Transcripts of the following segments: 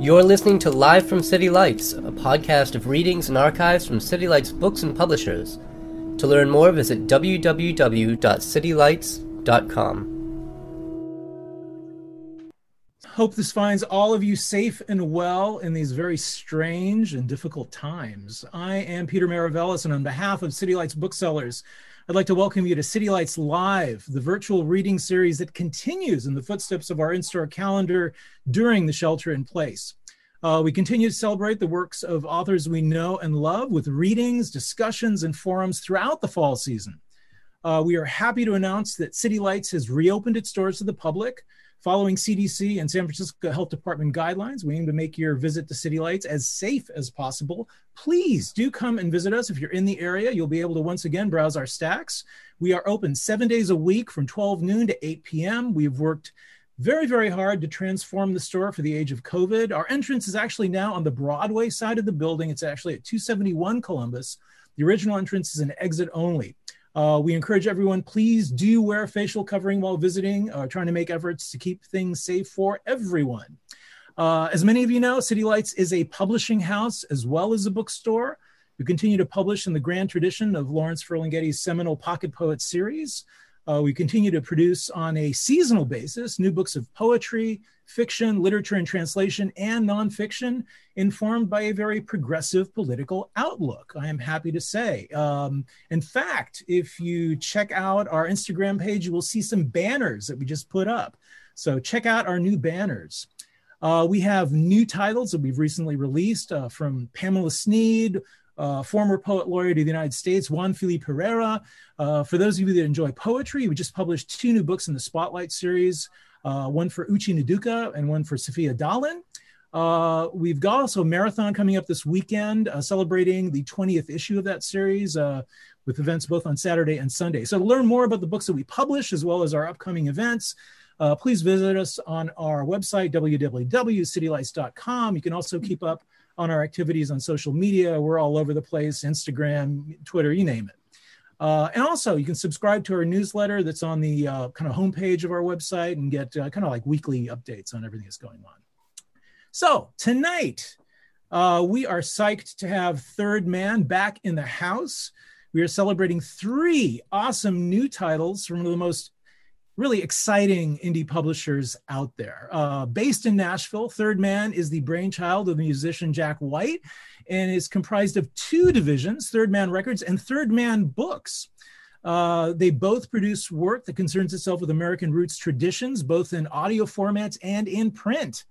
You're listening to Live from City Lights, a podcast of readings and archives from City Lights books and publishers. To learn more, visit www.citylights.com. Hope this finds all of you safe and well in these very strange and difficult times. I am Peter Maravelis, and on behalf of City Lights Booksellers, I'd like to welcome you to City Lights Live, the virtual reading series that continues in the footsteps of our in store calendar during the shelter in place. Uh, we continue to celebrate the works of authors we know and love with readings, discussions, and forums throughout the fall season. Uh, we are happy to announce that City Lights has reopened its doors to the public. Following CDC and San Francisco Health Department guidelines, we aim to make your visit to City Lights as safe as possible. Please do come and visit us if you're in the area. You'll be able to once again browse our stacks. We are open seven days a week from 12 noon to 8 p.m. We've worked very, very hard to transform the store for the age of COVID. Our entrance is actually now on the Broadway side of the building. It's actually at 271 Columbus. The original entrance is an exit only. Uh, we encourage everyone, please do wear a facial covering while visiting, uh, trying to make efforts to keep things safe for everyone. Uh, as many of you know, City Lights is a publishing house as well as a bookstore. We continue to publish in the grand tradition of Lawrence Ferlinghetti's seminal Pocket Poet series. Uh, we continue to produce on a seasonal basis new books of poetry, fiction, literature and translation, and nonfiction, informed by a very progressive political outlook, I am happy to say. Um, in fact, if you check out our Instagram page, you will see some banners that we just put up. So check out our new banners. Uh, we have new titles that we've recently released uh, from Pamela Sneed, uh, former poet laureate of the United States, Juan Felipe Herrera. Uh, for those of you that enjoy poetry, we just published two new books in the Spotlight series, uh, one for Uche Nduka and one for Sophia Dahlin. Uh, we've got also a marathon coming up this weekend, uh, celebrating the 20th issue of that series uh, with events both on Saturday and Sunday. So to learn more about the books that we publish, as well as our upcoming events, please visit us on our website, www.citylights.com. You can also keep up on our activities on social media. We're all over the place Instagram, Twitter, you name it. Uh, and also, you can subscribe to our newsletter that's on the uh, kind of homepage of our website and get uh, kind of like weekly updates on everything that's going on. So, tonight, uh, we are psyched to have Third Man back in the house. We are celebrating three awesome new titles from one of the most really exciting indie publishers out there. Uh, based in Nashville, Third Man is the brainchild of the musician Jack White and is comprised of two divisions Third Man Records and Third Man Books. Uh, they both produce work that concerns itself with American roots traditions, both in audio formats and in print.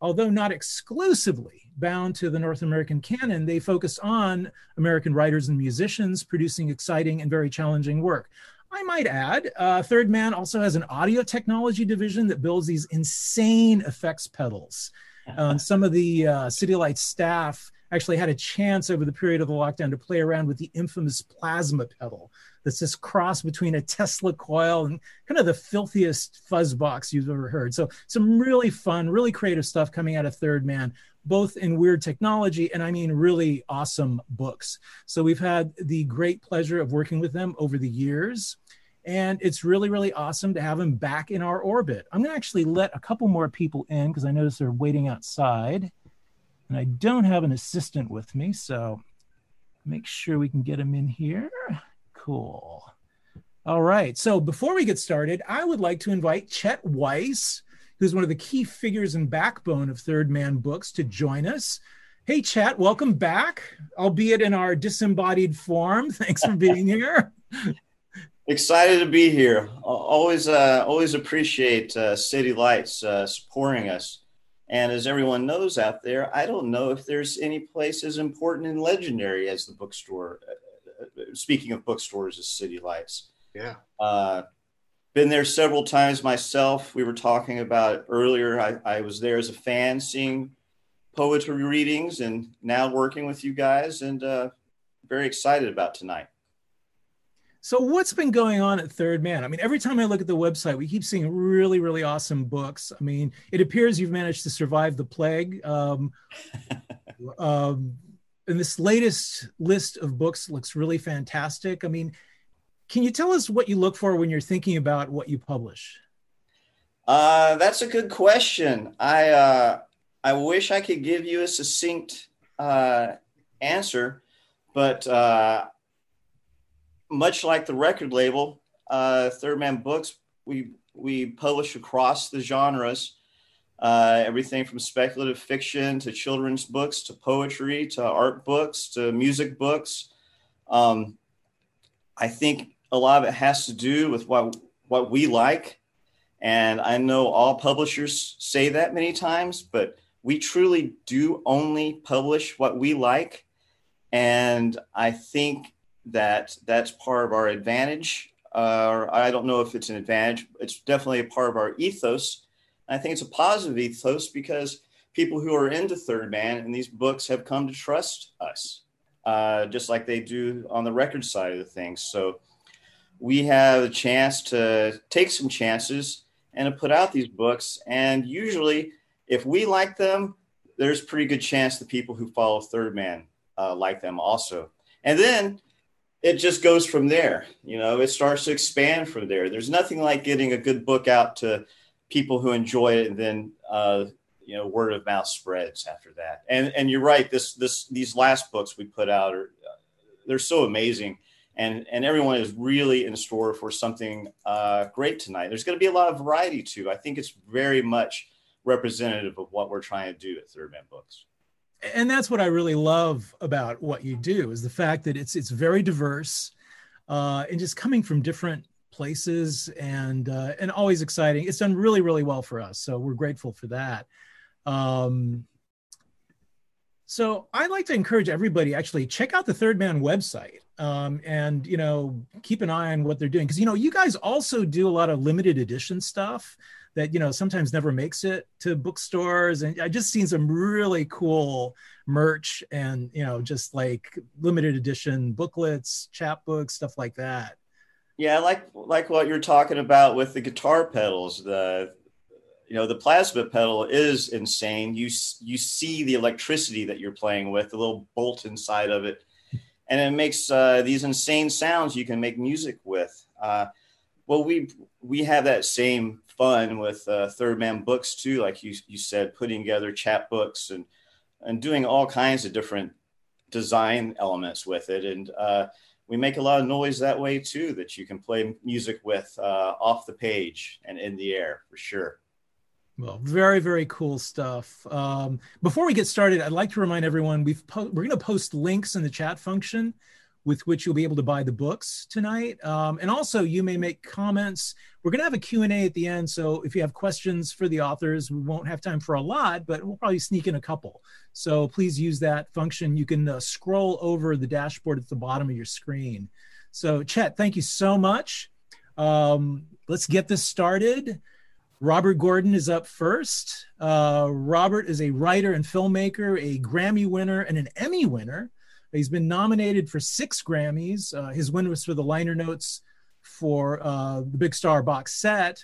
Although not exclusively bound to the North American canon, they focus on American writers and musicians producing exciting and very challenging work. I might add, uh, Third Man also has an audio technology division that builds these insane effects pedals. Um, some of the uh, City Lights staff actually had a chance over the period of the lockdown to play around with the infamous plasma pedal. That's this cross between a Tesla coil and kind of the filthiest fuzz box you've ever heard. So some really fun, really creative stuff coming out of Third Man both in weird technology and I mean really awesome books. So we've had the great pleasure of working with them over the years. And it's really, really awesome to have them back in our orbit. I'm going to actually let a couple more people in because I notice they're waiting outside. And I don't have an assistant with me. So make sure we can get him in here. Cool. All right. So before we get started, I would like to invite Chet Weise who's one of the key figures and backbone of Third Man Books, to join us. Hey, Chet, welcome back, albeit in our disembodied form. Thanks for being here. Excited to be here. Always, uh, always appreciate uh, City Lights uh, supporting us. And as everyone knows out there, I don't know if there's any place as important and legendary as the bookstore. Uh, uh, speaking of bookstores, as City Lights. Yeah. Uh, been there several times myself. We were talking about earlier. I, I was there as a fan, seeing poetry readings, and now working with you guys, and uh, very excited about tonight. So, what's been going on at Third Man? I mean, every time I look at the website, we keep seeing really, really awesome books. I mean, it appears you've managed to survive the plague. Um, um, and this latest list of books looks really fantastic. I mean, can you tell us what you look for when you're thinking about what you publish? Uh, that's a good question. I uh, I wish I could give you a succinct uh, answer, but uh, much like the record label, uh, Third Man Books, we we publish across the genres, uh, everything from speculative fiction to children's books to poetry to art books to music books. Um, I think a lot of it has to do with what what we like, and I know all publishers say that many times, but we truly do only publish what we like, and I think that that's part of our advantage. Uh, I don't know if it's an advantage. It's definitely a part of our ethos. I think it's a positive ethos because people who are into Third Man and these books have come to trust us, uh, just like they do on the record side of the things. So we have a chance to take some chances and to put out these books. And usually, if we like them, there's pretty good chance the people who follow Third Man uh, like them also. And then it just goes from there. You know, it starts to expand from there. There's nothing like getting a good book out to people who enjoy it, and then uh, you know, word of mouth spreads after that. And and you're right. This this these last books we put out are they're so amazing. And, and everyone is really in store for something uh, great tonight. There's going to be a lot of variety too. I think it's very much representative of what we're trying to do at Third Man Books and that's what I really love about what you do is the fact that it's it's very diverse uh, and just coming from different places and uh, and always exciting. It's done really really well for us, so we're grateful for that. Um, so I'd like to encourage everybody actually check out the Third Man website um, and you know keep an eye on what they're doing because you know you guys also do a lot of limited edition stuff that you know sometimes never makes it to bookstores. And i just seen some really cool merch and you know just like limited edition booklets chapbooks stuff like that. Yeah like like what you're talking about with the guitar pedals. The you know the plasma pedal is insane. You you see the electricity that you're playing with the little bolt inside of it. And it makes uh, these insane sounds you can make music with. Uh, well we we have that same fun with uh, Third Man Books too, like you you said, putting together chapbooks and and doing all kinds of different design elements with it, and uh, we make a lot of noise that way too. That you can play music with uh, off the page and in the air for sure. Well, very very cool stuff. Um, before we get started, I'd like to remind everyone we've po- we're going to post links in the chat function with which you'll be able to buy the books tonight. Um, and also you may make comments. We're going to have a Q&A at the end. So if you have questions for the authors, we won't have time for a lot, but we'll probably sneak in a couple. So please use that function. You can uh, scroll over the dashboard at the bottom of your screen. So Chet, thank you so much. Um, let's get this started. Robert Gordon is up first. Uh, Robert is a writer and filmmaker, a Grammy winner, and an Emmy winner. He's been nominated for six Grammys. Uh, his win was for the liner notes for uh, the Big Star box set.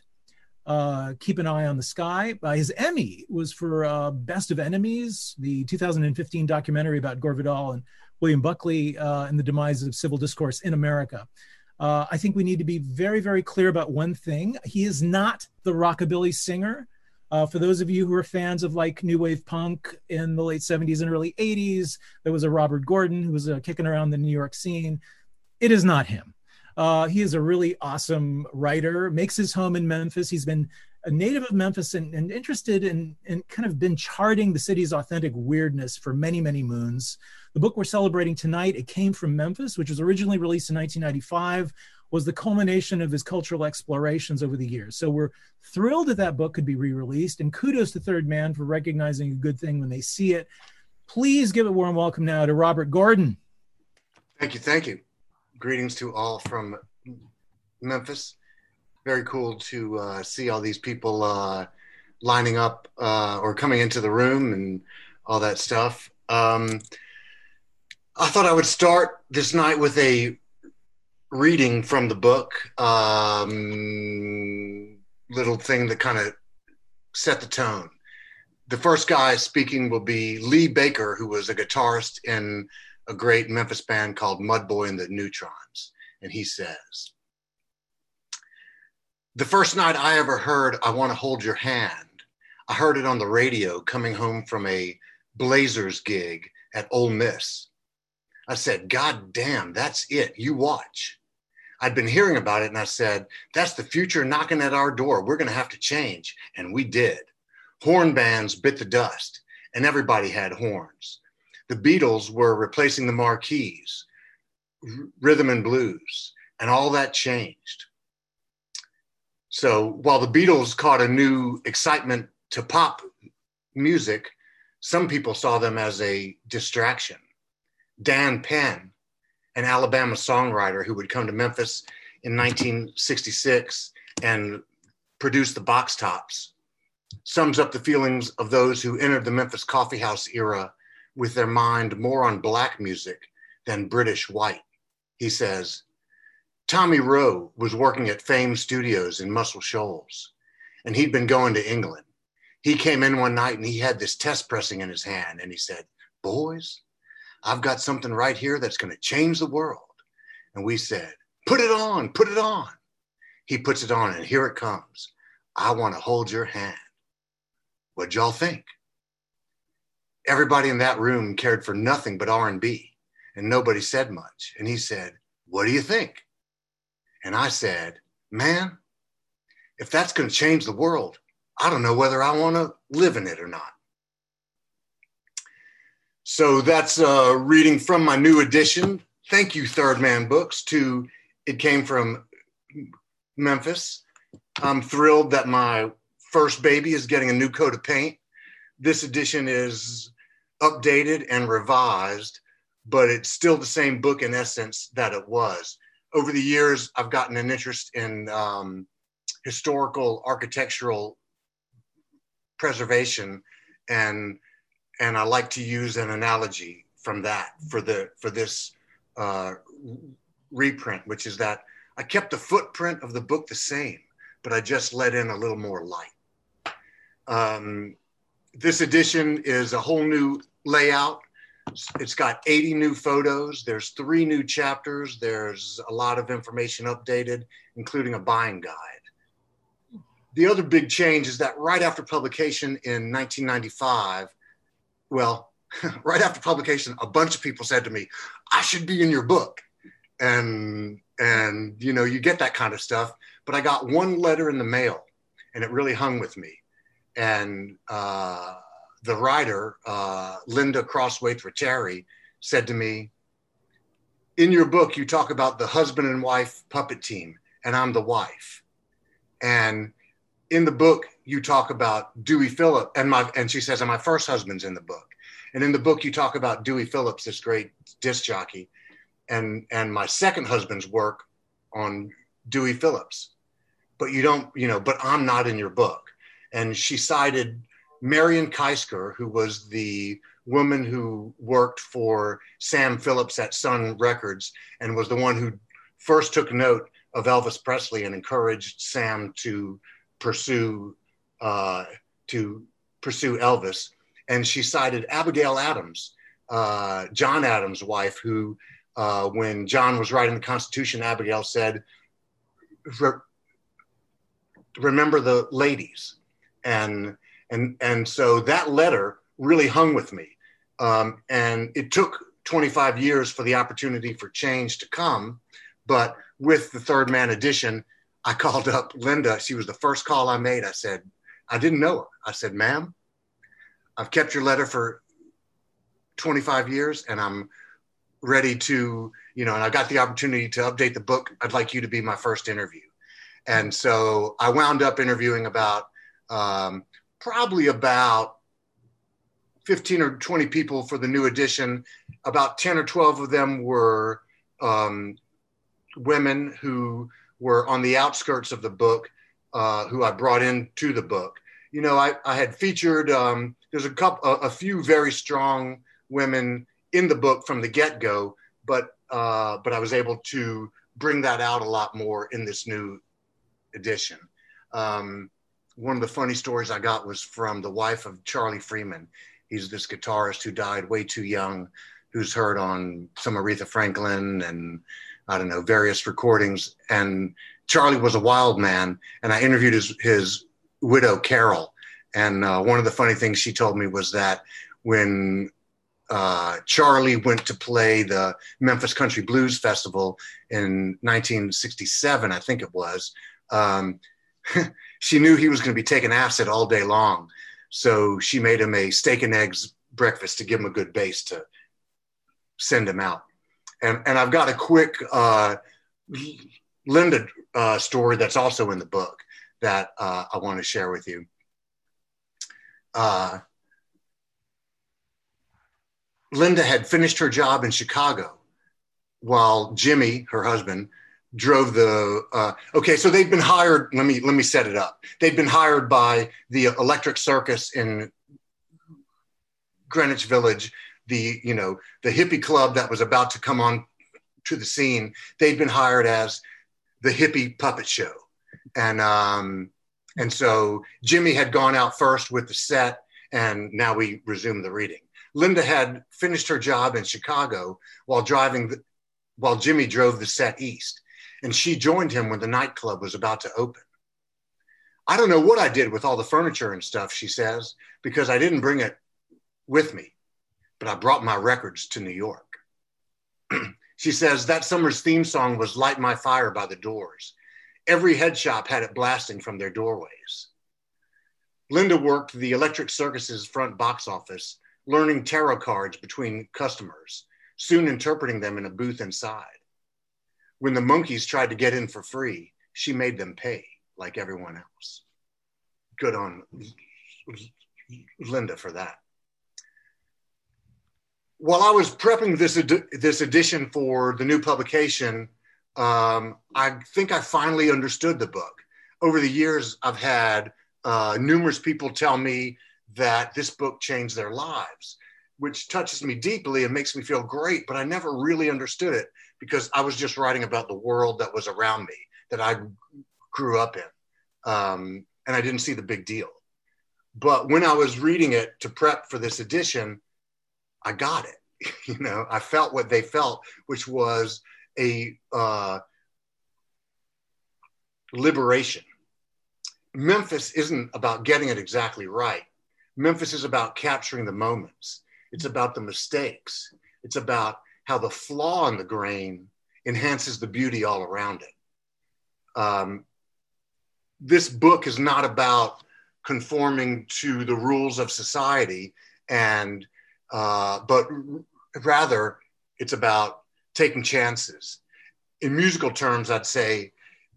Uh, Keep an Eye on the Sky. Uh, his Emmy was for uh, Best of Enemies, the 2015 documentary about Gore Vidal and William Buckley uh, and the demise of civil discourse in America. I think we need to be very, very clear about one thing. He is not the rockabilly singer. Uh, for those of you who are fans of like new wave punk in the late 70s and early 80s, there was a Robert Gordon who was uh, kicking around the New York scene. It is not him. Uh, he is a really awesome writer, makes his home in Memphis. He's been a native of Memphis and, and interested in and kind of been charting the city's authentic weirdness for many, many moons. The book we're celebrating tonight, it came from Memphis, which was originally released in 1995 was the culmination of his cultural explorations over the years. So we're thrilled that that book could be re-released, and kudos to Third Man for recognizing a good thing when they see it. Please give a warm welcome now to Robert Gordon. Thank you, thank you. Greetings to all from Memphis. Very cool to uh, see all these people uh, lining up uh, or coming into the room and all that stuff. Um, I thought I would start this night with a reading from the book, um, little thing that kind of set the tone. The first guy speaking will be Lee Baker, who was a guitarist in a great Memphis band called Mud Boy and the Neutrons. And he says, the first night I ever heard I Want to Hold Your Hand, I heard it on the radio coming home from a Blazers gig at Ole Miss. I said, God damn, that's it. You watch. I'd been hearing about it and I said, that's the future knocking at our door. We're going to have to change. And we did. Horn bands bit the dust and everybody had horns. The Beatles were replacing the marquees, rhythm and blues, and all that changed. So while the Beatles caught a new excitement to pop music, some people saw them as a distraction. Dan Penn, an Alabama songwriter who would come to Memphis in 1966 and produce the box tops, sums up the feelings of those who entered the Memphis coffeehouse era with their mind more on black music than British white. He says, Tommy Roe was working at Fame Studios in Muscle Shoals, and he'd been going to England. He came in one night and he had this test pressing in his hand, and he said, Boys, I've got something right here that's going to change the world. And we said, Put it on, put it on. He puts it on, and here it comes. I want to hold your hand. What'd y'all think? Everybody in that room cared for nothing but R&B, and nobody said much. And he said, "What do you think?" And I said, man, if that's going to change the world, I don't know whether I want to live in it or not. So that's uh, reading from my new edition. Thank you, Third Man Books. To it came from Memphis. I'm thrilled that my first baby is getting a new coat of paint. This edition is updated and revised, but it's still the same book in essence that it was over the years, I've gotten an interest in um, historical architectural preservation, and and I like to use an analogy from that for the for this uh, reprint, which is that I kept the footprint of the book the same, but I just let in a little more light. Um, this edition is a whole new layout it's got 80 new photos. There's three new chapters. There's a lot of information updated, including a buying guide. The other big change is that right after publication in 1995, well, right after publication, a bunch of people said to me, I should be in your book. And, and, you know, you get that kind of stuff. But I got one letter in the mail and it really hung with me. And, uh, the writer, uh, Linda Terry, said to me, In your book, you talk about the husband and wife puppet team, and I'm the wife. And in the book, you talk about Dewey Phillips, and my and she says, and my first husband's in the book. And in the book, you talk about Dewey Phillips, this great disc jockey, and and my second husband's work on Dewey Phillips. But you don't, you know, but I'm not in your book. And she cited Marion Keisker, who was the woman who worked for Sam Phillips at Sun Records and was the one who first took note of Elvis Presley and encouraged Sam to pursue uh, to pursue Elvis. And she cited Abigail Adams, uh, John Adams' wife, who, uh, when John was writing the Constitution, Abigail said, "Remember the ladies." And and, and so that letter really hung with me. Um, and it took 25 years for the opportunity for change to come. But with the third man edition, I called up Linda. She was the first call I made. I said, I didn't know her. I said, ma'am, I've kept your letter for 25 years and I'm ready to, you know, and I got the opportunity to update the book. I'd like you to be my first interview. And so I wound up interviewing about um, probably about 15 or 20 people for the new edition. About 10 or 12 of them were um, women who were on the outskirts of the book, uh, who I brought into the book. You know, I, I had featured, um, there's a couple, a, a, few very strong women in the book from the get go, but, uh, but I was able to bring that out a lot more in this new edition. Um, one of the funny stories I got was from the wife of Charlie Freeman. He's this guitarist who died way too young, who's heard on some Aretha Franklin and I don't know various recordings. And Charlie was a wild man, and I interviewed his his widow Carol. And uh, one of the funny things she told me was that when uh, Charlie went to play the Memphis Country Blues Festival in 1967, I think it was. Um, she knew he was going to be taking acid all day long, so she made him a steak and eggs breakfast to give him a good base to send him out. And and I've got a quick uh, Linda uh, story that's also in the book that uh, I want to share with you. Uh, Linda had finished her job in Chicago while Jimmy, her husband, drove the uh, okay so they'd been hired let me let me set it up they'd been hired by the electric circus in greenwich village the you know the hippie club that was about to come on to the scene they'd been hired as the hippie puppet show and um and so jimmy had gone out first with the set and now we resume the reading linda had finished her job in chicago while driving the, while jimmy drove the set east and she joined him when the nightclub was about to open. I don't know what I did with all the furniture and stuff, she says, because I didn't bring it with me, but I brought my records to New York. she says that summer's theme song was Light My Fire by the Doors. Every head shop had it blasting from their doorways. Linda worked the Electric Circus's front box office, learning tarot cards between customers, soon interpreting them in a booth inside. When the Monkees tried to get in for free, she made them pay like everyone else. Good on Linda for that. While I was prepping this, ed- this edition for the new publication, um, I think I finally understood the book. Over the years, I've had uh, numerous people tell me that this book changed their lives, which touches me deeply and makes me feel great, but I never really understood it because I was just writing about the world that was around me that I grew up in. Um, and I didn't see the big deal. But when I was reading it to prep for this edition, I got it. you know, I felt what they felt, which was a uh, liberation. Memphis isn't about getting it exactly right. Memphis is about capturing the moments. It's about the mistakes. It's about how the flaw in the grain enhances the beauty all around it. Um, this book is not about conforming to the rules of society, and uh, but rather it's about taking chances. In musical terms, I'd say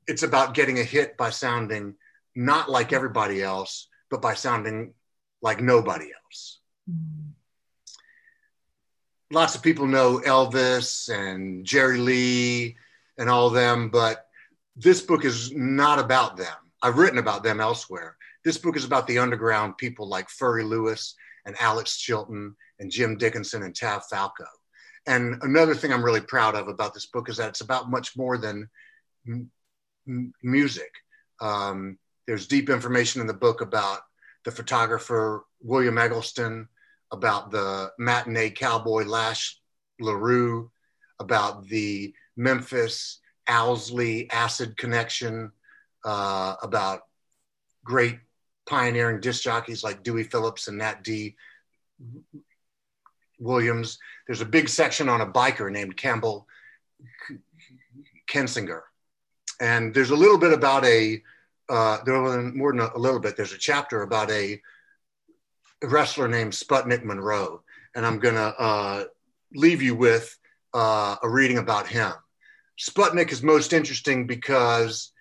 it's about getting a hit by sounding not like everybody else, but by sounding like nobody else. Mm-hmm lots of people know Elvis and Jerry Lee and all them, but this book is not about them. I've written about them elsewhere. This book is about the underground people like Furry Lewis and Alex Chilton and Jim Dickinson and Tav Falco. And another thing I'm really proud of about this book is that it's about much more than m- music. Um, there's deep information in the book about the photographer William Eggleston, about the matinee cowboy Lash LaRue, about the Memphis Owsley acid connection, uh, about great pioneering disc jockeys like Dewey Phillips and Nat D. Williams. There's a big section on a biker named Campbell Kensinger. And there's a little bit about a, uh, there was more than a little bit, there's a chapter about a wrestler named Sputnik Monroe, and I'm going to uh, leave you with uh, a reading about him. Sputnik is most interesting because,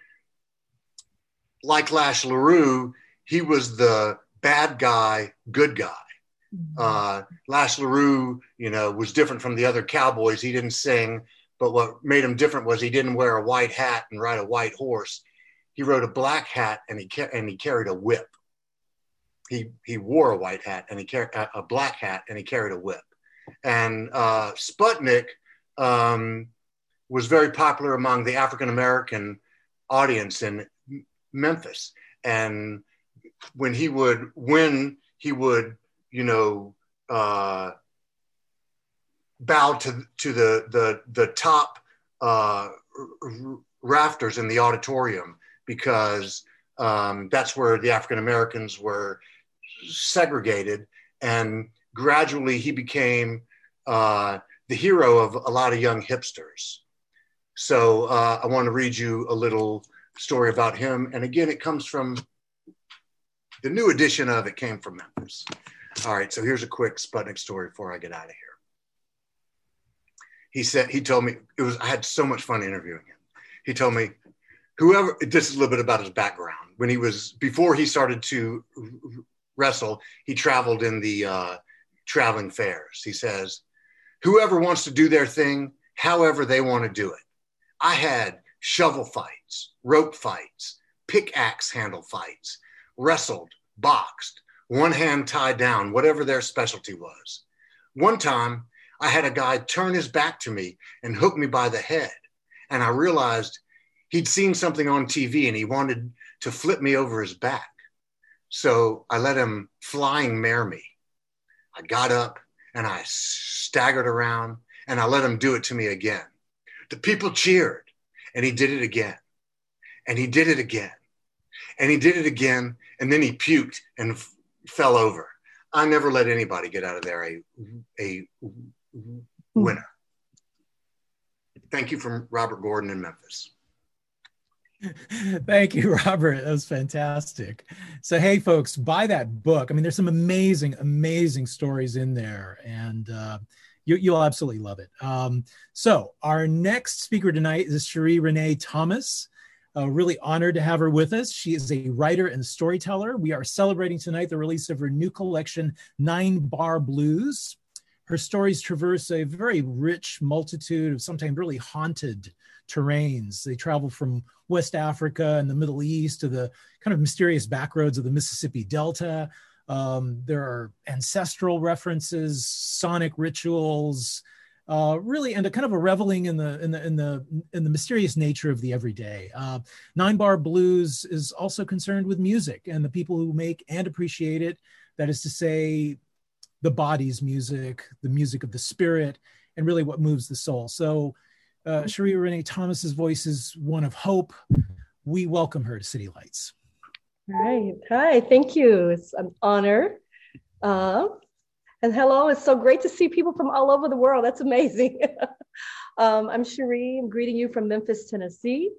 like Lash LaRue, he was the bad guy, good guy. Mm-hmm. Uh, Lash LaRue, you know, was different from the other cowboys. He didn't sing, but what made him different was he didn't wear a white hat and ride a white horse. He rode a black hat and he ca- and he carried a whip he he wore a white hat and he carried a black hat and he carried a whip. And uh, Sputnik um, was very popular among the African American audience in Memphis. And when he would win, he would, you know, uh, bow to to the the the top uh, rafters in the auditorium because um, that's where the African Americans were segregated. And gradually he became uh, the hero of a lot of young hipsters. So uh, I want to read you a little story about him. And again, it comes from the new edition of it came from Memphis. All right, so here's a quick Sputnik story before I get out of here. He said, he told me, it was, I had so much fun interviewing him. He told me, whoever, this is a little bit about his background. When he was, before he started to wrestle, he traveled in the uh, traveling fairs. He says, whoever wants to do their thing, however they want to do it. I had shovel fights, rope fights, pickaxe handle fights, wrestled, boxed, one hand tied down, whatever their specialty was. One time, I had a guy turn his back to me and hook me by the head. And I realized he'd seen something on TV and he wanted to flip me over his back. So I let him flying mare me. I got up and I staggered around and I let him do it to me again. The people cheered and he did it again. And he did it again. And he did it again. And then he puked and f- fell over. I never let anybody get out of there a, a winner. Thank you from Robert Gordon in Memphis. Thank you, Robert. That was fantastic. So, hey, folks, buy that book. I mean, there's some amazing, amazing stories in there, and uh, you, will absolutely love it. Um, so, our next speaker tonight is Sheree Renee Thomas. Uh, really honored to have her with us. She is a writer and storyteller. We are celebrating tonight the release of her new collection, Nine Bar Blues. Her stories traverse a very rich multitude of sometimes really haunted terrains. They travel from West Africa and the Middle East to the kind of mysterious backroads of the Mississippi Delta. Um, there are ancestral references, sonic rituals, uh, really, and a kind of a reveling in the in the in the in the mysterious nature of the everyday. Uh, Nine Bar Blues is also concerned with music and the people who make and appreciate it. That is to say, the body's music, the music of the spirit, and really what moves the soul. So uh, Sheree Renee Thomas's voice is one of hope. We welcome her to City Lights. All right. Hi. Thank you. It's an honor. Uh, and hello. It's so great to see people from all over the world. That's amazing. um, I'm Sheree. I'm greeting you from Memphis, Tennessee,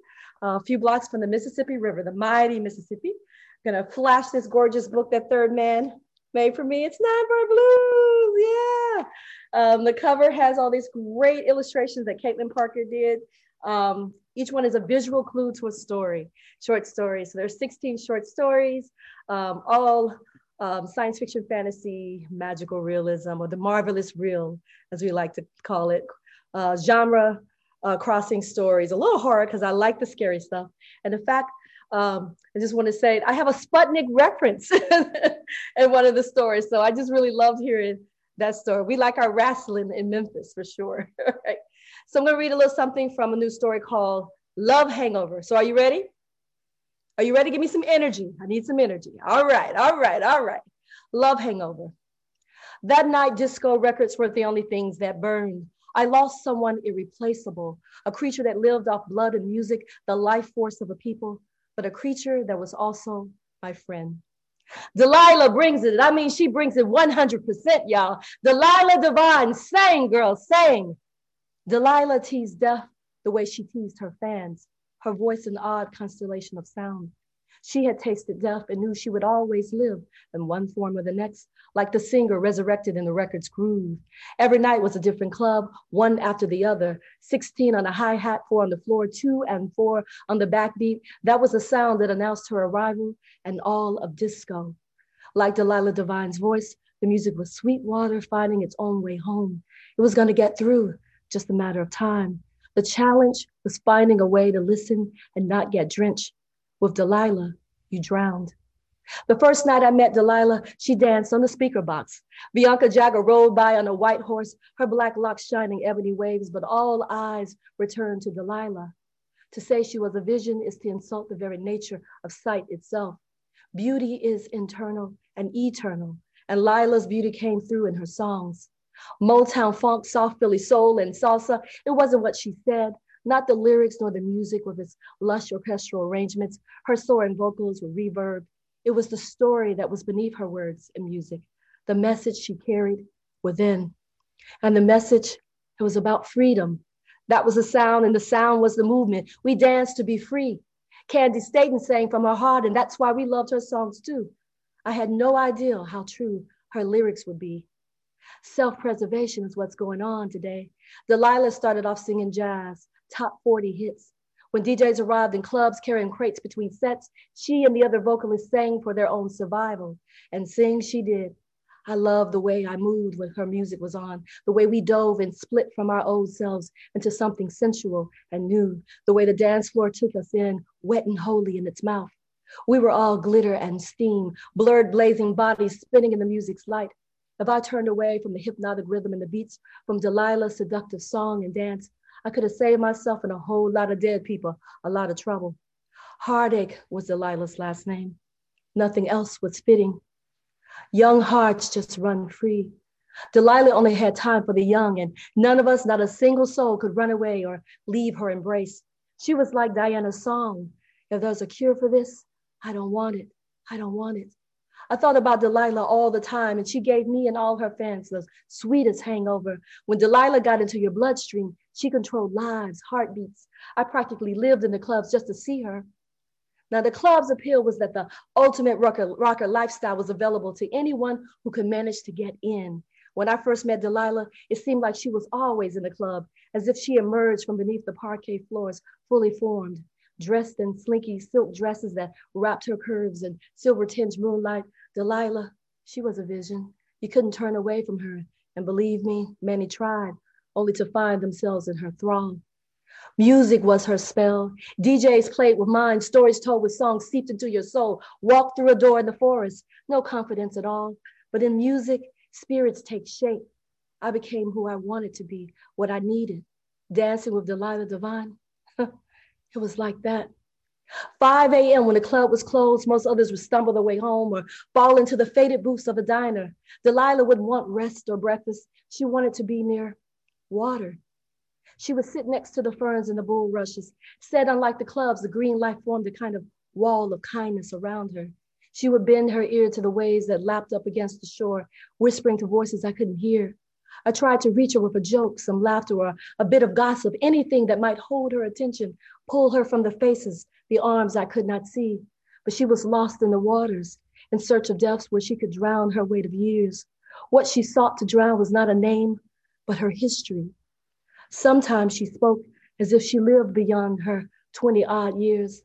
uh, a few blocks from the Mississippi River, the mighty Mississippi. I'm going to flash this gorgeous book that Third Man made for me. It's Bar Blues. Yeah. Um, the cover has all these great illustrations that Caitlin Parker did. Um, each one is a visual clue to a story, short story. So there's 16 short stories, um, all um, science fiction, fantasy, magical realism, or the marvelous real, as we like to call it, uh, genre uh, crossing stories. A little horror because I like the scary stuff. And in fact, um, I just want to say I have a Sputnik reference in one of the stories. So I just really loved hearing that story. We like our wrestling in Memphis for sure. right? So I'm going to read a little something from a new story called Love Hangover. So are you ready? Are you ready? Give me some energy. I need some energy. All right, all right, all right. Love Hangover. That night, disco records were the only things that burned. I lost someone irreplaceable, a creature that lived off blood and music, the life force of a people, but a creature that was also my friend. Delilah brings it. I mean, she brings it 100%, y'all. Delilah Divine, sang, girl, sang. Delilah teased death the way she teased her fans, her voice an odd constellation of sound. She had tasted death and knew she would always live in one form or the next, like the singer resurrected in the record's groove. Every night was a different club, one after the other. 16 on a hi hat, four on the floor, two and four on the backbeat. That was the sound that announced her arrival and all of disco. Like Delilah Devine's voice, the music was sweet water finding its own way home. It was going to get through, just a matter of time. The challenge was finding a way to listen and not get drenched with Delilah, you drowned. The first night I met Delilah, she danced on the speaker box. Bianca Jagger rode by on a white horse, her black locks shining ebony waves, but all eyes returned to Delilah. To say she was a vision is to insult the very nature of sight itself. Beauty is internal and eternal, and Lila's beauty came through in her songs. Motown funk, soft Philly soul, and salsa, it wasn't what she said, not the lyrics nor the music with its lush orchestral arrangements, her soaring vocals were reverb. It was the story that was beneath her words and music, the message she carried within. And the message, it was about freedom. That was the sound, and the sound was the movement. We danced to be free. Candi Staton sang from her heart, and that's why we loved her songs too. I had no idea how true her lyrics would be. Self preservation is what's going on today. Delilah started off singing jazz, top 40 hits. When DJs arrived in clubs carrying crates between sets, she and the other vocalists sang for their own survival. And sing she did. I loved the way I moved when her music was on, the way we dove and split from our old selves into something sensual and new, the way the dance floor took us in, wet and holy in its mouth. We were all glitter and steam, blurred, blazing bodies spinning in the music's light. If I turned away from the hypnotic rhythm and the beats, from Delilah's seductive song and dance, I could have saved myself and a whole lot of dead people a lot of trouble. Heartache was Delilah's last name. Nothing else was fitting. Young hearts just run free. Delilah only had time for the young, and none of us, not a single soul, could run away or leave her embrace. She was like Diana's song If there's a cure for this, I don't want it. I don't want it. I thought about Delilah all the time, and she gave me and all her fans the sweetest hangover. When Delilah got into your bloodstream, she controlled lives, heartbeats. I practically lived in the clubs just to see her. Now, the club's appeal was that the ultimate rocker, rocker lifestyle was available to anyone who could manage to get in. When I first met Delilah, it seemed like she was always in the club, as if she emerged from beneath the parquet floors, fully formed dressed in slinky silk dresses that wrapped her curves in silver tinged moonlight. Delilah, she was a vision. You couldn't turn away from her. And believe me, many tried, only to find themselves in her throng. Music was her spell. DJs played with minds, stories told with songs seeped into your soul. Walked through a door in the forest, no confidence at all. But in music, spirits take shape. I became who I wanted to be, what I needed. Dancing with Delilah Divine. It was like that. 5 a.m. when the club was closed, most others would stumble their way home or fall into the faded booths of a diner. Delilah wouldn't want rest or breakfast. She wanted to be near water. She would sit next to the ferns and the bulrushes. Said, unlike the clubs, the green light formed a kind of wall of kindness around her. She would bend her ear to the waves that lapped up against the shore, whispering to voices I couldn't hear. I tried to reach her with a joke, some laughter, or a bit of gossip, anything that might hold her attention, pull her from the faces, the arms I could not see. But she was lost in the waters, in search of depths where she could drown her weight of years. What she sought to drown was not a name, but her history. Sometimes she spoke as if she lived beyond her 20 odd years.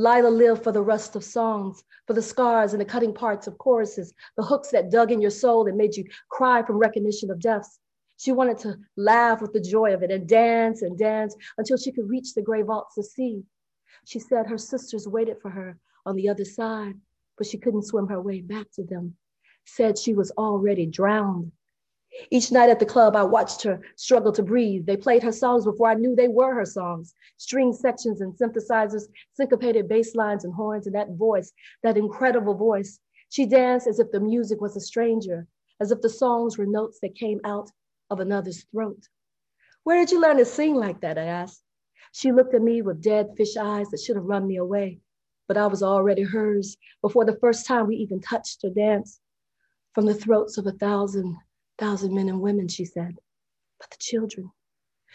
Lila lived for the rust of songs, for the scars and the cutting parts of choruses, the hooks that dug in your soul and made you cry from recognition of deaths. She wanted to laugh with the joy of it and dance and dance until she could reach the gray vaults of sea. She said her sisters waited for her on the other side, but she couldn't swim her way back to them. Said she was already drowned. Each night at the club, I watched her struggle to breathe. They played her songs before I knew they were her songs. String sections and synthesizers, syncopated bass lines and horns, and that voice, that incredible voice. She danced as if the music was a stranger, as if the songs were notes that came out of another's throat. Where did you learn to sing like that? I asked. She looked at me with dead fish eyes that should have run me away, but I was already hers before the first time we even touched or danced. From the throats of a thousand thousand men and women, she said. But the children.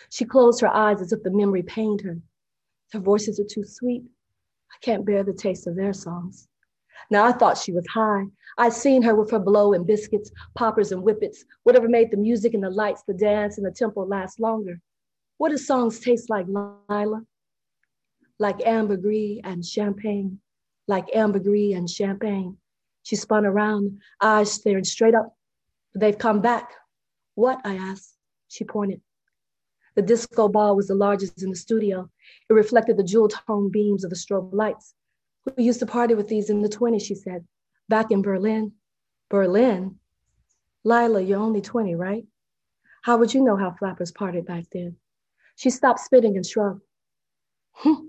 She closed her eyes as if the memory pained her. Their voices are too sweet. I can't bear the taste of their songs. Now I thought she was high. I'd seen her with her blow and biscuits, poppers and whippets, whatever made the music and the lights, the dance and the tempo last longer. What do songs taste like, Lila? Like ambergris and champagne, like ambergris and champagne. She spun around, eyes staring straight up They've come back. What? I asked. She pointed. The disco ball was the largest in the studio. It reflected the jewel tone beams of the strobe lights. We used to party with these in the 20s, she said. Back in Berlin. Berlin? Lila, you're only 20, right? How would you know how flappers partied back then? She stopped spitting and shrugged. Hmm.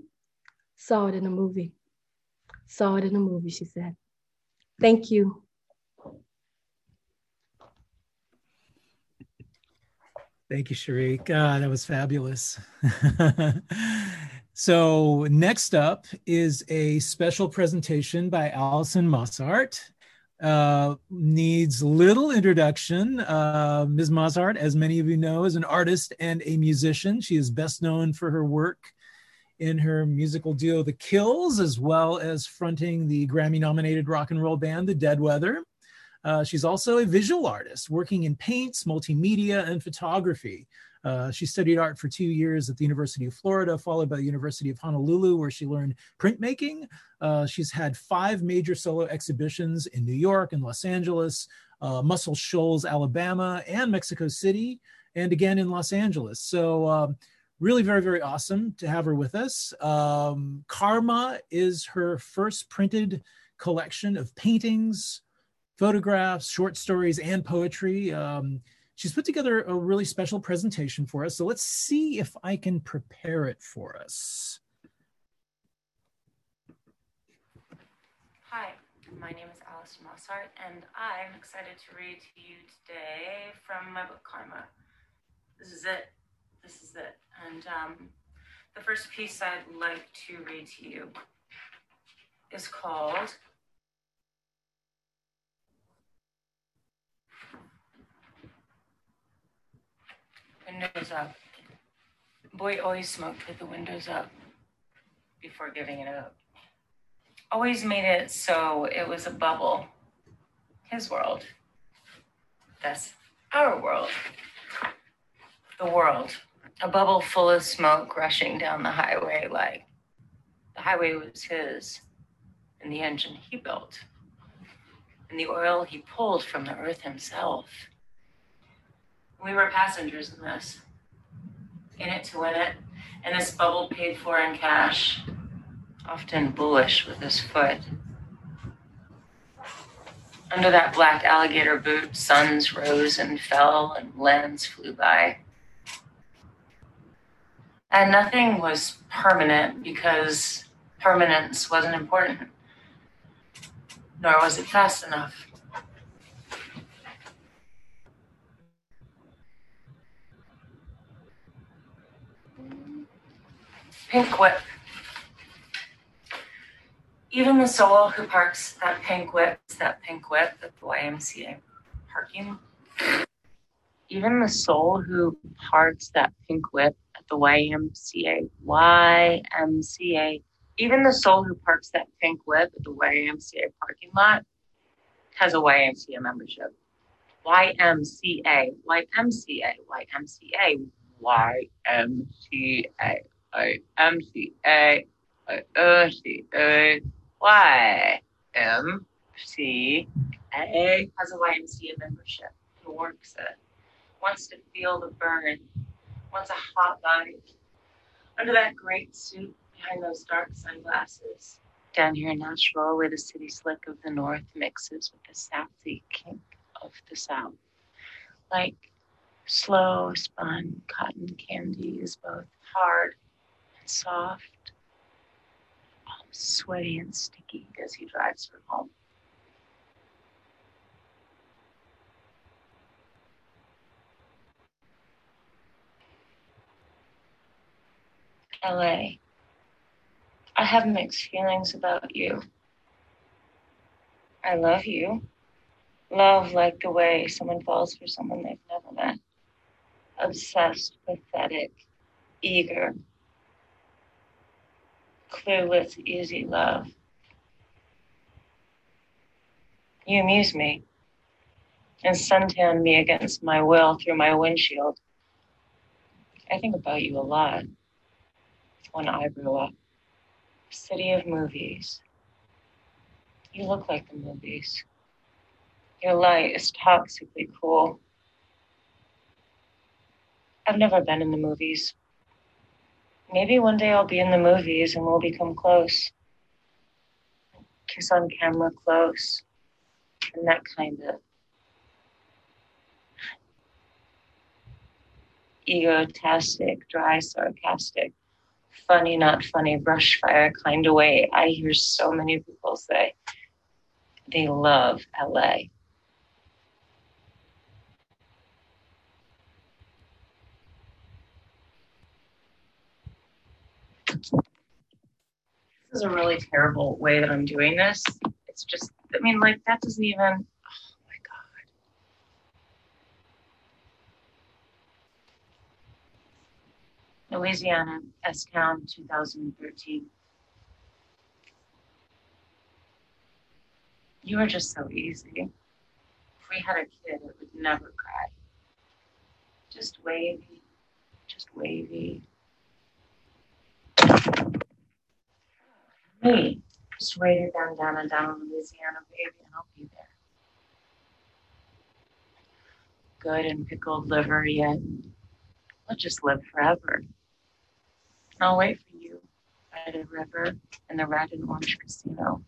Saw it in a movie. Saw it in a movie, she said. Thank you. Thank you, Sheree. God, that was fabulous. so next up is a special presentation by Alison Mosshart. Uh, needs little introduction. Uh, Ms. Mosshart, as many of you know, is an artist and a musician. She is best known for her work in her musical duo The Kills, as well as fronting the Grammy nominated rock and roll band The Dead Weather. Uh, she's also a visual artist working in paints, multimedia, and photography. Uh, she studied art for two years at the University of Florida, followed by the University of Honolulu, where she learned printmaking. Uh, she's had five major solo exhibitions in New York and Los Angeles, uh, Muscle Shoals, Alabama, and Mexico City, and again in Los Angeles. So, um, really very very awesome to have her with us um, Car Ma is her first printed collection of paintings photographs short stories and poetry. Um, she's put together a really special presentation for us. So let's see if i can prepare it for us. Hi my name is Alison Mosshart, and i'm excited to read to you today from my book Car Ma. This is it. This is it. And um, the first piece I'd like to read to you is called Windows Up. Boy always smoked with the windows up before giving it up. Always made it so it was a bubble. His world. That's our world. The world a bubble full of smoke rushing down the highway like the highway was his and the engine he built and the oil he pulled from the earth himself. We were passengers in this, in it to win it, and this bubble paid for in cash, often bullish with his foot. Under that black alligator boot, suns rose and fell and lands flew by. And nothing was permanent because permanence wasn't important, nor was it fast enough. Pink whip. Even the soul who parks that pink whip, that pink whip at the YMCA parking. Even the soul who parks that pink whip at the YMCA. YMCA. Even the soul who parks that pink whip at the YMCA parking lot has a YMCA membership. YMCA, YMCA, YMCA, YMCA, YMCA, uh, YMCA, YMCA has a YMCA membership. Who works it, wants to feel the burn. Wants a hot body. Under that great suit behind those dark sunglasses. Down here in Nashville, where the city slick of the north mixes with the sassy kink of the south. Like slow spun cotton candy is both hard soft, um, sweaty and sticky as he drives her home. LA. I have mixed feelings about you. I love you. Love like the way someone falls for someone they've never met. Obsessed, pathetic, eager, clueless, easy love. You amuse me and suntan me against my will through my windshield. I think about you a lot when I grew up. City of movies. You look like the movies. Your light is toxically cool. I've never been in the movies. Maybe one day I'll be in the movies and we'll become close. Kiss on camera close. And that kind of egotastic, dry, sarcastic funny, not funny, brush fire kind of way. I hear so many people say they love LA. Is a really terrible way that I'm doing this. It's just, I mean, like, that doesn't even, oh my God. Louisiana, S Count, 2013. You are just so easy. If we had a kid, it would never cry. Just wavy, just wavy. Me, just wavy down, down, and down in Louisiana, baby, and I'll be there. Good and pickled liver, yet I'll just live forever. I'll wait for you by the river in the red and orange casino.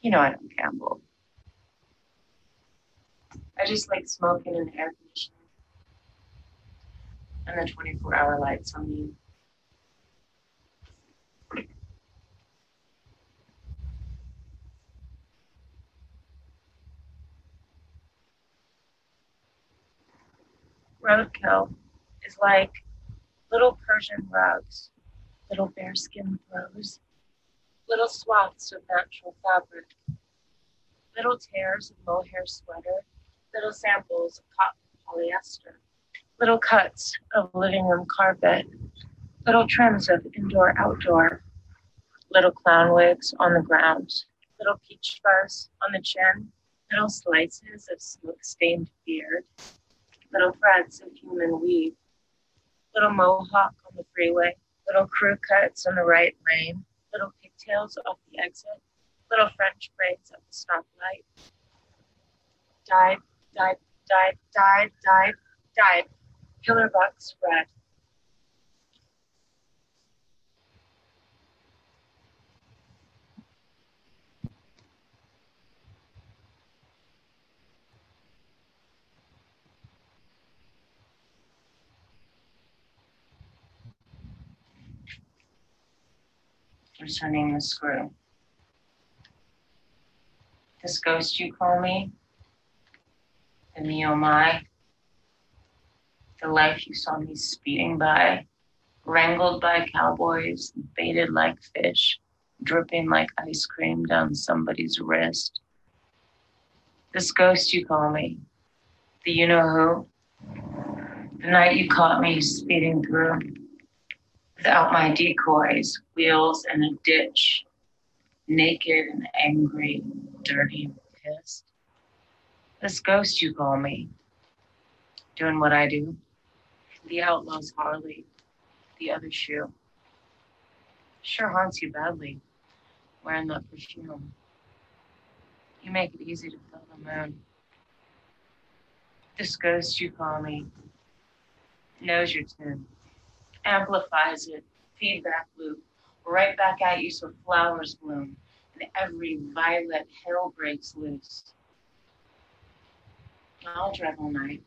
You know I don't gamble. I just like smoking and air conditioning and the 24 hour lights on you. Roadkill is like little Persian rugs, little bearskin throws, little swaths of natural fabric, little tears of mohair sweater, little samples of cotton polyester, little cuts of living room carpet, little trims of indoor outdoor, little clown wigs on the ground, little peach fuzz on the chin, little slices of smoke stained beard, little threads of human weave, little mohawk on the freeway, little crew cuts on the right lane, little pigtails off the exit, little French braids at the stoplight. Died, died, died, died, died, died. Killer bucks red. Returning the screw. This ghost you call me, the me oh my, the life you saw me speeding by, wrangled by cowboys, baited like fish, dripping like ice cream down somebody's wrist. This ghost you call me, the you know who, the night you caught me speeding through, without my decoys, wheels, and a ditch, naked and angry, dirty and pissed. This ghost you call me, doing what I do. The outlaw's Harley, the other shoe. Sure haunts you badly, wearing that perfume. You make it easy to feel the moon. This ghost you call me knows your tune, amplifies it, feedback loop, right back at you so flowers bloom and every violet hill breaks loose. I'll drive all night.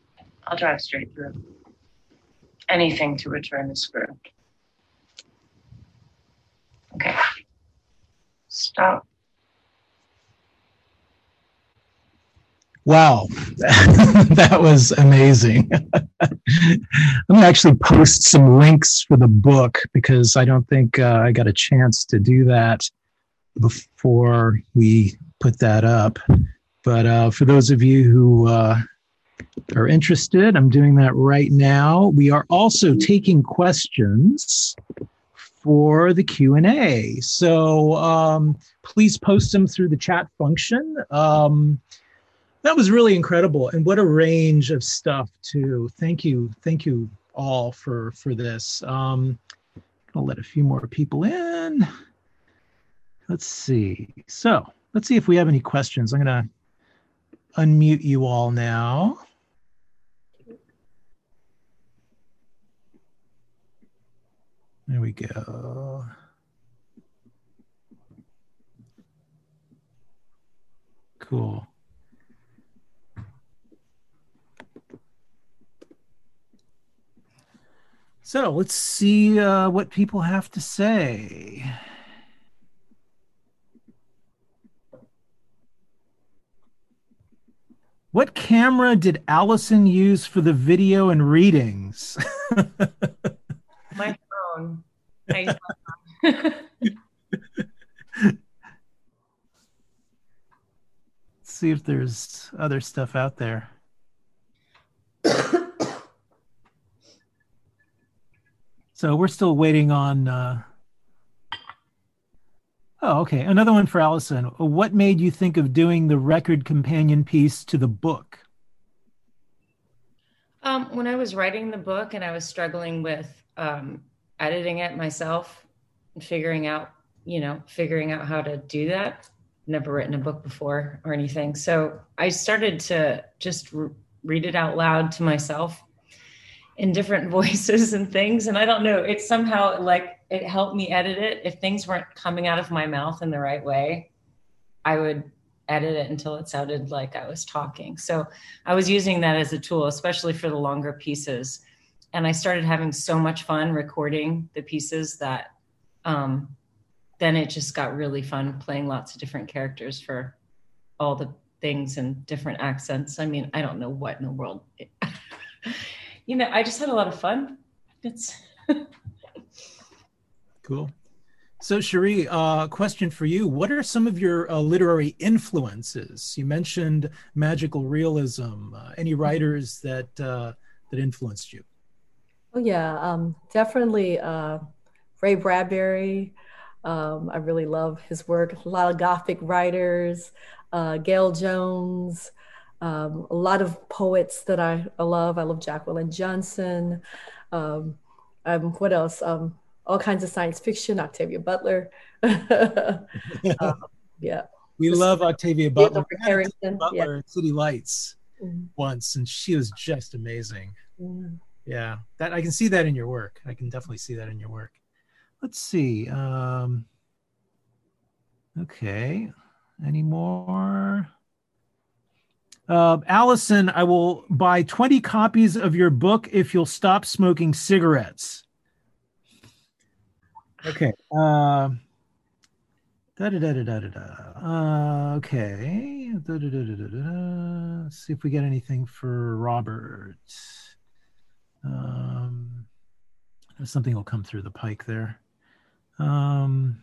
I'll drive straight through. Anything to return the screw. Okay. Stop. Wow, that was amazing. Let me actually post some links for the book because I don't think uh, I got a chance to do that before we put that up. But uh, for those of you who uh, are interested, I'm doing that right now. We are also taking questions for the Q&A. So um, please post them through the chat function. Um, that was really incredible. And what a range of stuff too. Thank you. Thank you all for for this. Um i'll let a few more people in. Let's see. So let's see if we have any questions. I'm to unmute you all now. There we go. Cool So let's see uh, what people have to say. What camera did Alison use for the video and readings? My phone. see if there's other stuff out there. so we're still waiting on. Uh... Oh, okay. Another one for Alison. What made you think of doing the record companion piece to the book? Um, when I was writing the book and I was struggling with um, editing it myself and figuring out, you know, figuring out how to do that, never written a book before or anything. So I started to just re- read it out loud to myself in different voices and things. And I don't know, it somehow like it helped me edit it. If things weren't coming out of my mouth in the right way, I would edit it until it sounded like I was talking. So I was using that as a tool, especially for the longer pieces. And I started having so much fun recording the pieces that um, then it just got really fun playing lots of different characters for all the things and different accents. I mean, I don't know what in the world. It, you know, I just had a lot of fun. It's cool. So, Sheree, uh, question for you: What are some of your uh, literary influences? You mentioned magical realism. Uh, any writers that uh, that influenced you? Oh yeah, um, definitely uh, Ray Bradbury. Um, I really love his work. A lot of Gothic writers, uh, Gayl Jones, um, a lot of poets that I, I, love. I love Jacqueline Johnson. Um, um what else? Um, all kinds of science fiction, Octavia Butler. Um, yeah. We love Octavia Butler. Harrington. Butler yeah. City Lights mm-hmm. once, and she was just amazing. Mm-hmm. Yeah, that I can see that in your work. I can definitely see that in your work. Let's see. Um, okay. Any more? Uh, Alison, I will buy 20 copies of your book if you'll stop smoking cigarettes. Okay. Uh. Uh, okay. Let's see if we get anything for Robert. Um, something will come through the pike there. Um,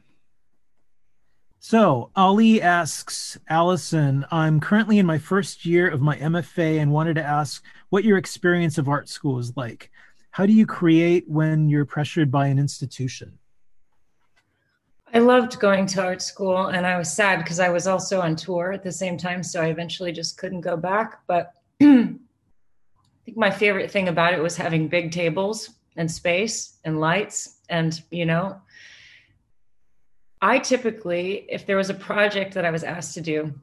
so Ali asks Alison, I'm currently in my first year of my MFA and wanted to ask what your experience of art school is like. How do you create when you're pressured by an institution? I loved going to art school and I was sad because I was also on tour at the same time. So I eventually just couldn't go back. But I think my favorite thing about it was having big tables and space and lights and, you know, I typically, if there was a project that I was asked to do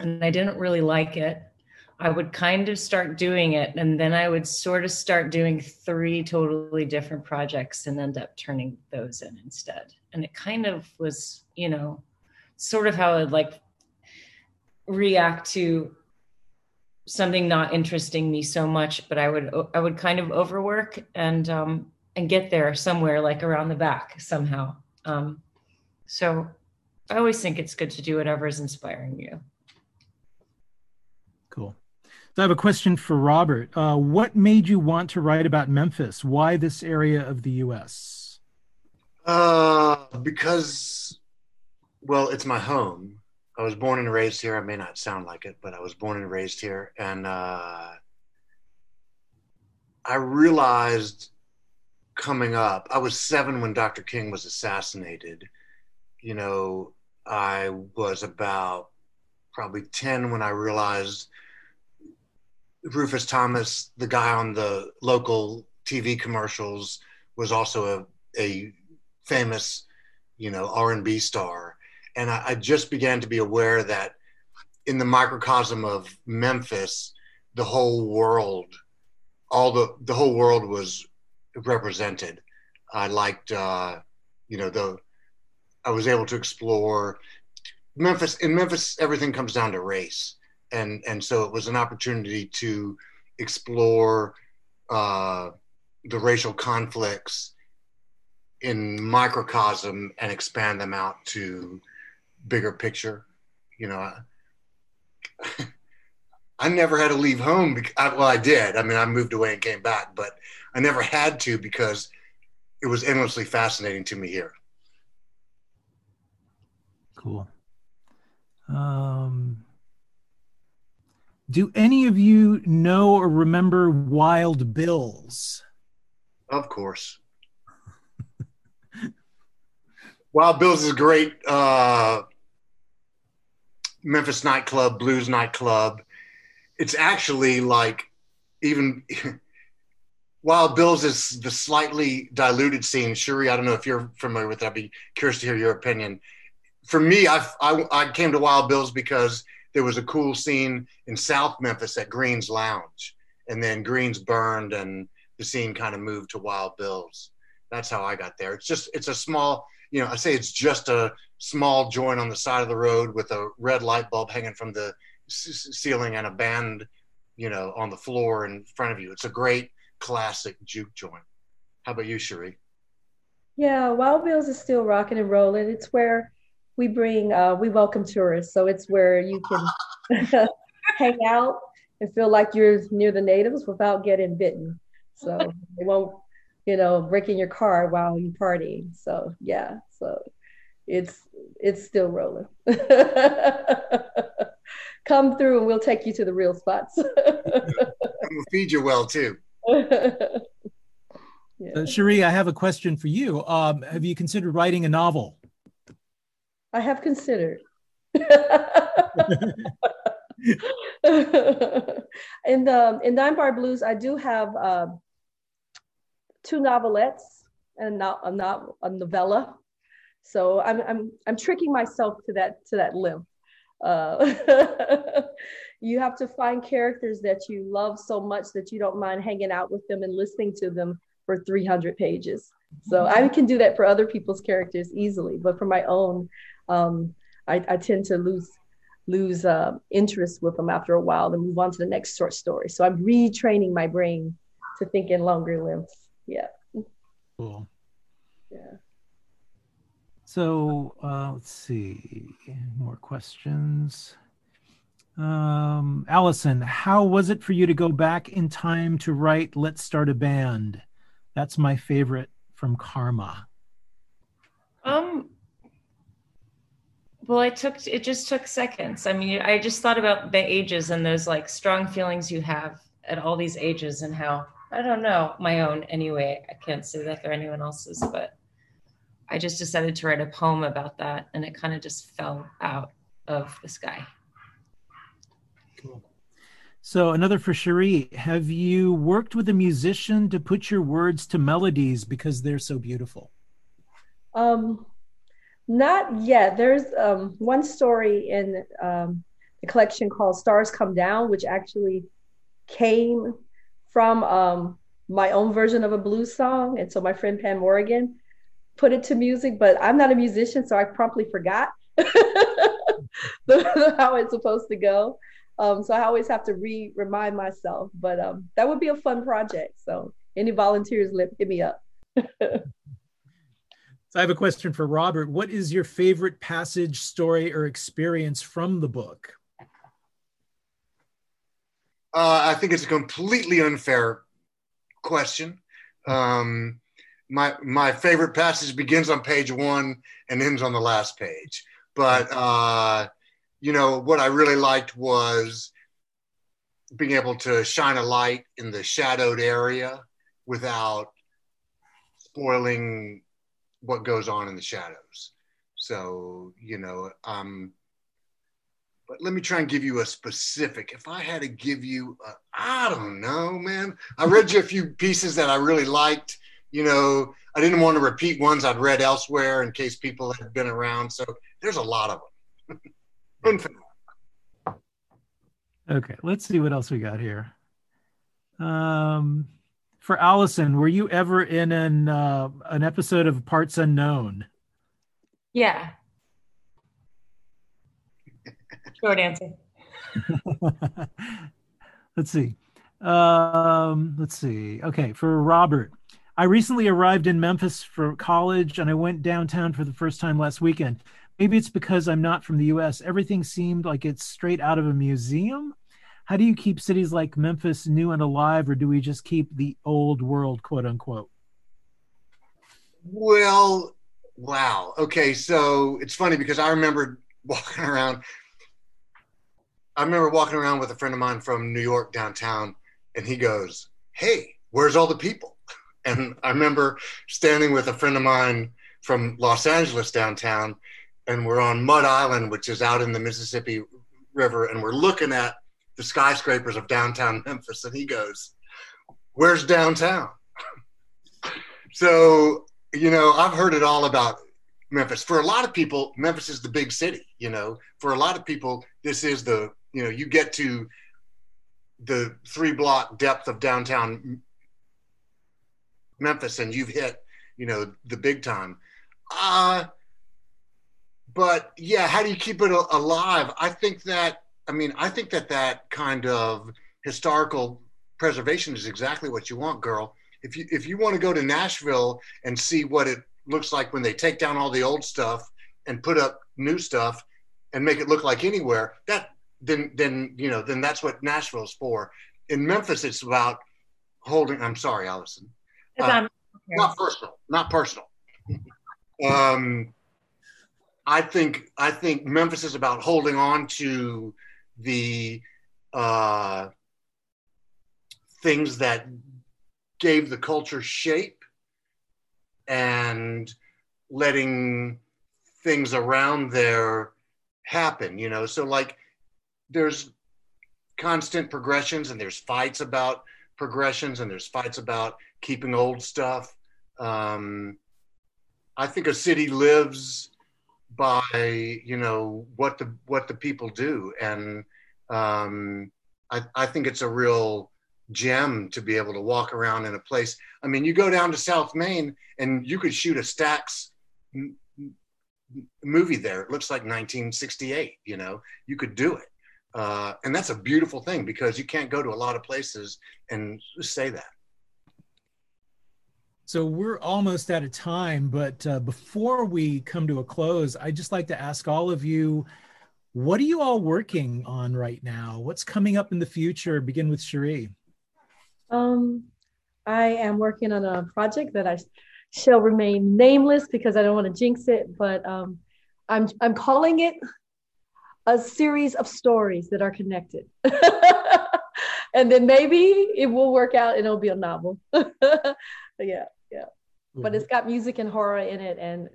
and I didn't really like it, I would kind of start doing it. And then I would sort of start doing three totally different projects and end up turning those in instead. And it kind of was, you know, sort of how I'd like react to something not interesting me so much, but I would, I would kind of overwork and, um, and get there somewhere like around the back somehow. Um, so I always think it's good to do whatever is inspiring you. Cool. So I have a question for Robert. Uh, what made you want to write about Memphis? Why this area of the U.S.? Uh, because, well, it's my home. I was born and raised here. I may not sound like it, but I was born and raised here. And uh, I realized coming up, I was seven when Dr. King was assassinated you know, I was about probably 10 when I realized Rufus Thomas, the guy on the local TV commercials, was also a, a famous, you know, R&B star. And I, I just began to be aware that in the microcosm of Memphis, the whole world, all the, the whole world was represented. I liked, uh, you know, the, I was able to explore Memphis. In Memphis, everything comes down to race, and and so it was an opportunity to explore uh, the racial conflicts in microcosm and expand them out to bigger picture. You know, I, I never had to leave home. Because, well, I did. I mean, I moved away and came back, but I never had to because it was endlessly fascinating to me here Cool. Um, do any of you know or remember Wild Bills? Of course. Wild Bills is a great uh, Memphis nightclub, blues nightclub. It's actually like even Wild Bills is the slightly diluted scene. Sheree, I don't know if you're familiar with that. I'd be curious to hear your opinion. For me, I, I, I came to Wild Bills because there was a cool scene in South Memphis at Green's Lounge, and then Green's burned, and the scene kind of moved to Wild Bills. That's how I got there. It's just it's a small, you know, I say it's just a small joint on the side of the road with a red light bulb hanging from the c- ceiling and a band, you know, on the floor in front of you. It's a great classic juke joint. How about you, Sheree? Yeah, Wild Bills is still rocking and rolling. It's where we bring uh, we welcome tourists so it's where you can hang out and feel like you're near the natives without getting bitten so they won't you know break in your car while you party so yeah so it's it's still rolling come through and we'll take you to the real spots we'll feed you well too yeah. uh, Sheree, I have a question for you. Um, have you considered writing a novel? I have considered. in the in Nine Bar Blues, I do have uh, two novelettes and not a, not a novella. So I'm I'm I'm tricking myself to that to that limb. Uh, you have to find characters that you love so much that you don't mind hanging out with them and listening to them for 300 pages. So I can do that for other people's characters easily, but for my own, um, I, I, tend to lose lose uh, interest with them after a while and move on to the next short story. So I'm retraining my brain to think in longer lengths. Yeah. Cool. Yeah. So uh, let's see more questions. Um, Alison, how was it for you to go back in time to write "Let's Start a Band"? That's my favorite from Car Ma. Um, well, it took it just took seconds. I mean, I just thought about the ages and those like strong feelings you have at all these ages and how I don't know my own anyway. I can't say that for anyone else's, but I just decided to write a poem about that, and it kind of just fell out of the sky. Cool. So another for Sheree. Have you worked with a musician to put your words to melodies because they're so beautiful? Um, not yet. There's um, one story in um, the collection called Stars Come Down, which actually came from um, my own version of a blues song. And so my friend Pam Morgan put it to music, but I'm not a musician, so I promptly forgot how it's supposed to go. Um, so I always have to re remind myself. But um, that would be a fun project. So any volunteers, hit me up. So I have a question for Robert. What is your favorite passage, story, or experience from the book? Uh, I think it's a completely unfair question. Um, my my favorite passage begins on page one and ends on the last page. But uh, you know what I really liked was being able to shine a light in the shadowed area without spoiling what goes on in the shadows. So, you know, um, but let me try and give you a specific. If I had to give you, I don't know, man. I read you a few pieces that I really liked. You know, I didn't want to repeat ones I'd read elsewhere in case people had been around. So there's a lot of them. Infinite. Okay, let's see what else we got here. Um, for Alison, were you ever in an uh, an episode of Parts Unknown? Yeah. Short answer. let's see. Um, let's see. Okay, for Robert, I recently arrived in Memphis for college, and I went downtown for the first time last weekend. Maybe it's because I'm not from the U.S. Everything seemed like it's straight out of a museum how do you keep cities like Memphis new and alive, or do we just keep the old world, quote unquote? Well, Wow. Okay, so it's funny because I remember walking around. I remember walking around with a friend of mine from New York downtown, and he goes, "Hey, where's all the people?" And I remember standing with a friend of mine from Los Angeles downtown, and we're on Mud Island, which is out in the Mississippi River, and we're looking at the skyscrapers of downtown Memphis, and he goes, "Where's downtown?" so you know, I've heard it all about Memphis. For a lot of people, Memphis is the big city. You know, for a lot of people, this is the you know you get to the three block depth of downtown Memphis and you've hit you know the big time. Uh but yeah, how do you keep it alive? I think that I mean I think that that kind of historical preservation is exactly what you want, girl if you if you want to go to Nashville and see what it looks like when they take down all the old stuff and put up new stuff and make it look like anywhere, that then then you know then that's what Nashville's for. In Memphis, it's about holding. I'm sorry, Alison. Uh, not personal. Not personal. um, I think I think Memphis is about holding on to the uh, things that gave the culture shape and letting things around there happen you know? So like there's constant progressions and there's fights about progressions and there's fights about keeping old stuff. Um, i think a city lives by you know what the what the people do and um, I, I think it's a real gem to be able to walk around in a place. I mean, you go down to South Main and you could shoot a Stax m- movie there. It looks like 1968. You know, you could do it, uh, and that's a beautiful thing because you can't go to a lot of places and say that. So we're almost out of time, but uh, before we come to a close, I'd just like to ask all of you. What are you all working on right now? What's coming up in the future? Begin with Sheree. Um, I am working on a project that I shall remain nameless because I don't want to jinx it, but um, I'm I'm calling it a series of stories that are connected. and then maybe it will work out and it'll be a novel. yeah, yeah. Mm-hmm. But it's got music and horror in it and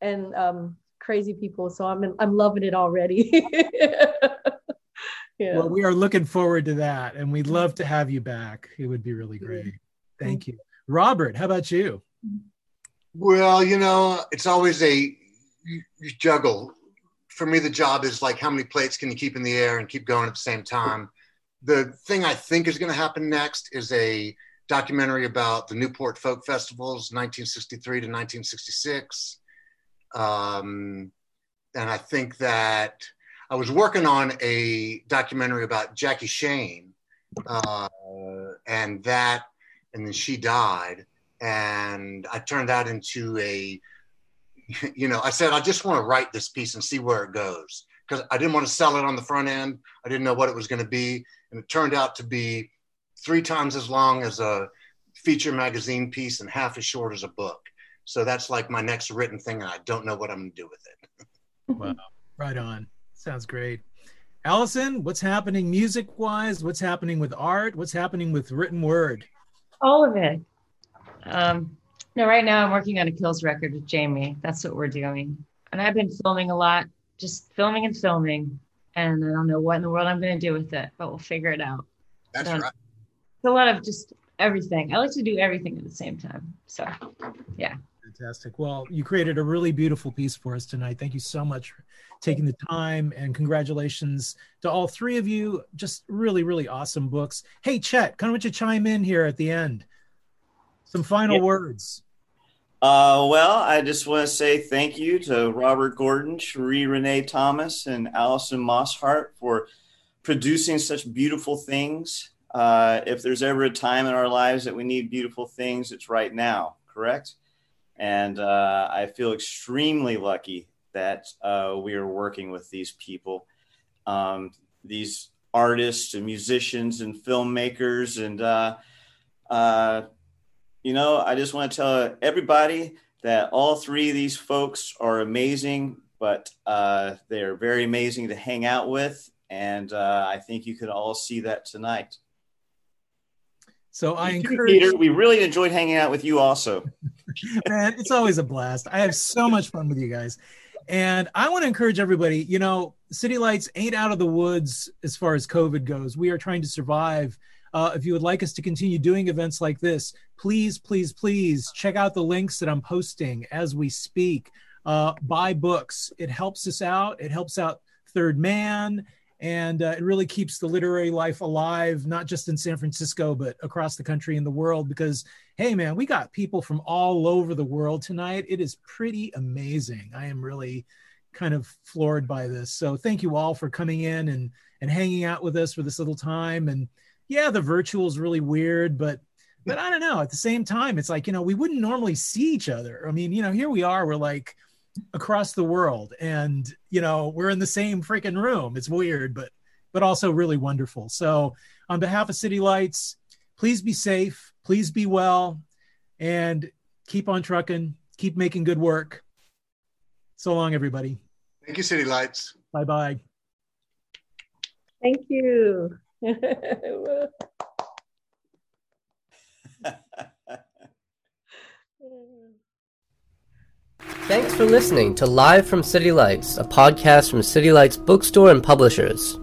and um, crazy people, so I'm in, I'm loving it already. yeah. Well, we are looking forward to that, and we'd love to have you back. It would be really great. Thank you, Robert. How about you? Well, you know, it's always a you, juggle. For me, the job is like how many plates can you keep in the air and keep going at the same time. The thing I think is going to happen next is a documentary about the Newport Folk Festivals, 1963 to 1966. Um, and I think that I was working on a documentary about Jackie Shane, uh, and that, and then she died, and I turned that into a, you know, I said I just want to write this piece and see where it goes because I didn't want to sell it on the front end. I didn't know what it was going to be, and it turned out to be three times as long as a feature magazine piece and half as short as a book. So that's like my next written thing, and I don't know what I'm going to do with it. wow, right on. Sounds great. Alison, what's happening music wise? What's happening with art? What's happening with written word? All of it. Um, no, right now I'm working on a Kills record with Jamie. That's what we're doing. And I've been filming a lot, just filming and filming. And I don't know what in the world I'm going to do with it, but we'll figure it out. That's right. It's a lot of just everything. I like to do everything at the same time. So, yeah. Fantastic. Well, you created a really beautiful piece for us tonight. Thank you so much for taking the time and congratulations to all three of you. Just really, really awesome books. Hey, Chet, kind of want you to chime in here at the end. Some final yeah. words. Uh, well, I just want to say thank you to Robert Gordon, Sheree Renee Thomas, and Alison Mosshart for producing such beautiful things. Uh, if there's ever a time in our lives that we need beautiful things, it's right now, correct? And uh, I feel extremely lucky that uh, we are working with these people, um, these artists and musicians and filmmakers. And, uh, uh, you know, I just want to tell everybody that all three of these folks are amazing, but uh, they're very amazing to hang out with. And I think you can all see that tonight. So I You encourage Peter, we really enjoyed hanging out with you also. man, it's always a blast. I have so much fun with you guys. And I want to encourage everybody, you know, City Lights ain't out of the woods as far as COVID goes. We are trying to survive. Uh, if you would like us to continue doing events like this, please, please, please check out the links that I'm posting as we speak. Uh, buy books. It helps us out. It helps out Third Man. And uh, it really keeps the literary life alive, not just in San Francisco, but across the country and the world. Because hey man we got people from all over the world tonight. It is pretty amazing. I am really kind of floored by this. So thank you all for coming in and and hanging out with us for this little time. And yeah the virtual is really weird but but i don't know. At the same time it's like you know we wouldn't normally see each other. I mean you know here we are. We're like across the world. And you know we're in the same freaking room. It's weird but but also really wonderful. So on behalf of city lights please be safe. Please be well. And keep on trucking. Keep making good work. So long everybody. Thank you, City Lights. bye bye Thank you. Thanks for listening to Live from City Lights, a podcast from City Lights Bookstore and Publishers.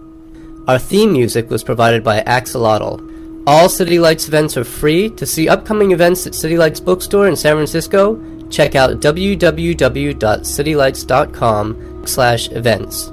Our theme music was provided by Axolotl. All City Lights events are free. To see upcoming events at City Lights Bookstore in San Francisco, check out www.citylights.com slash events.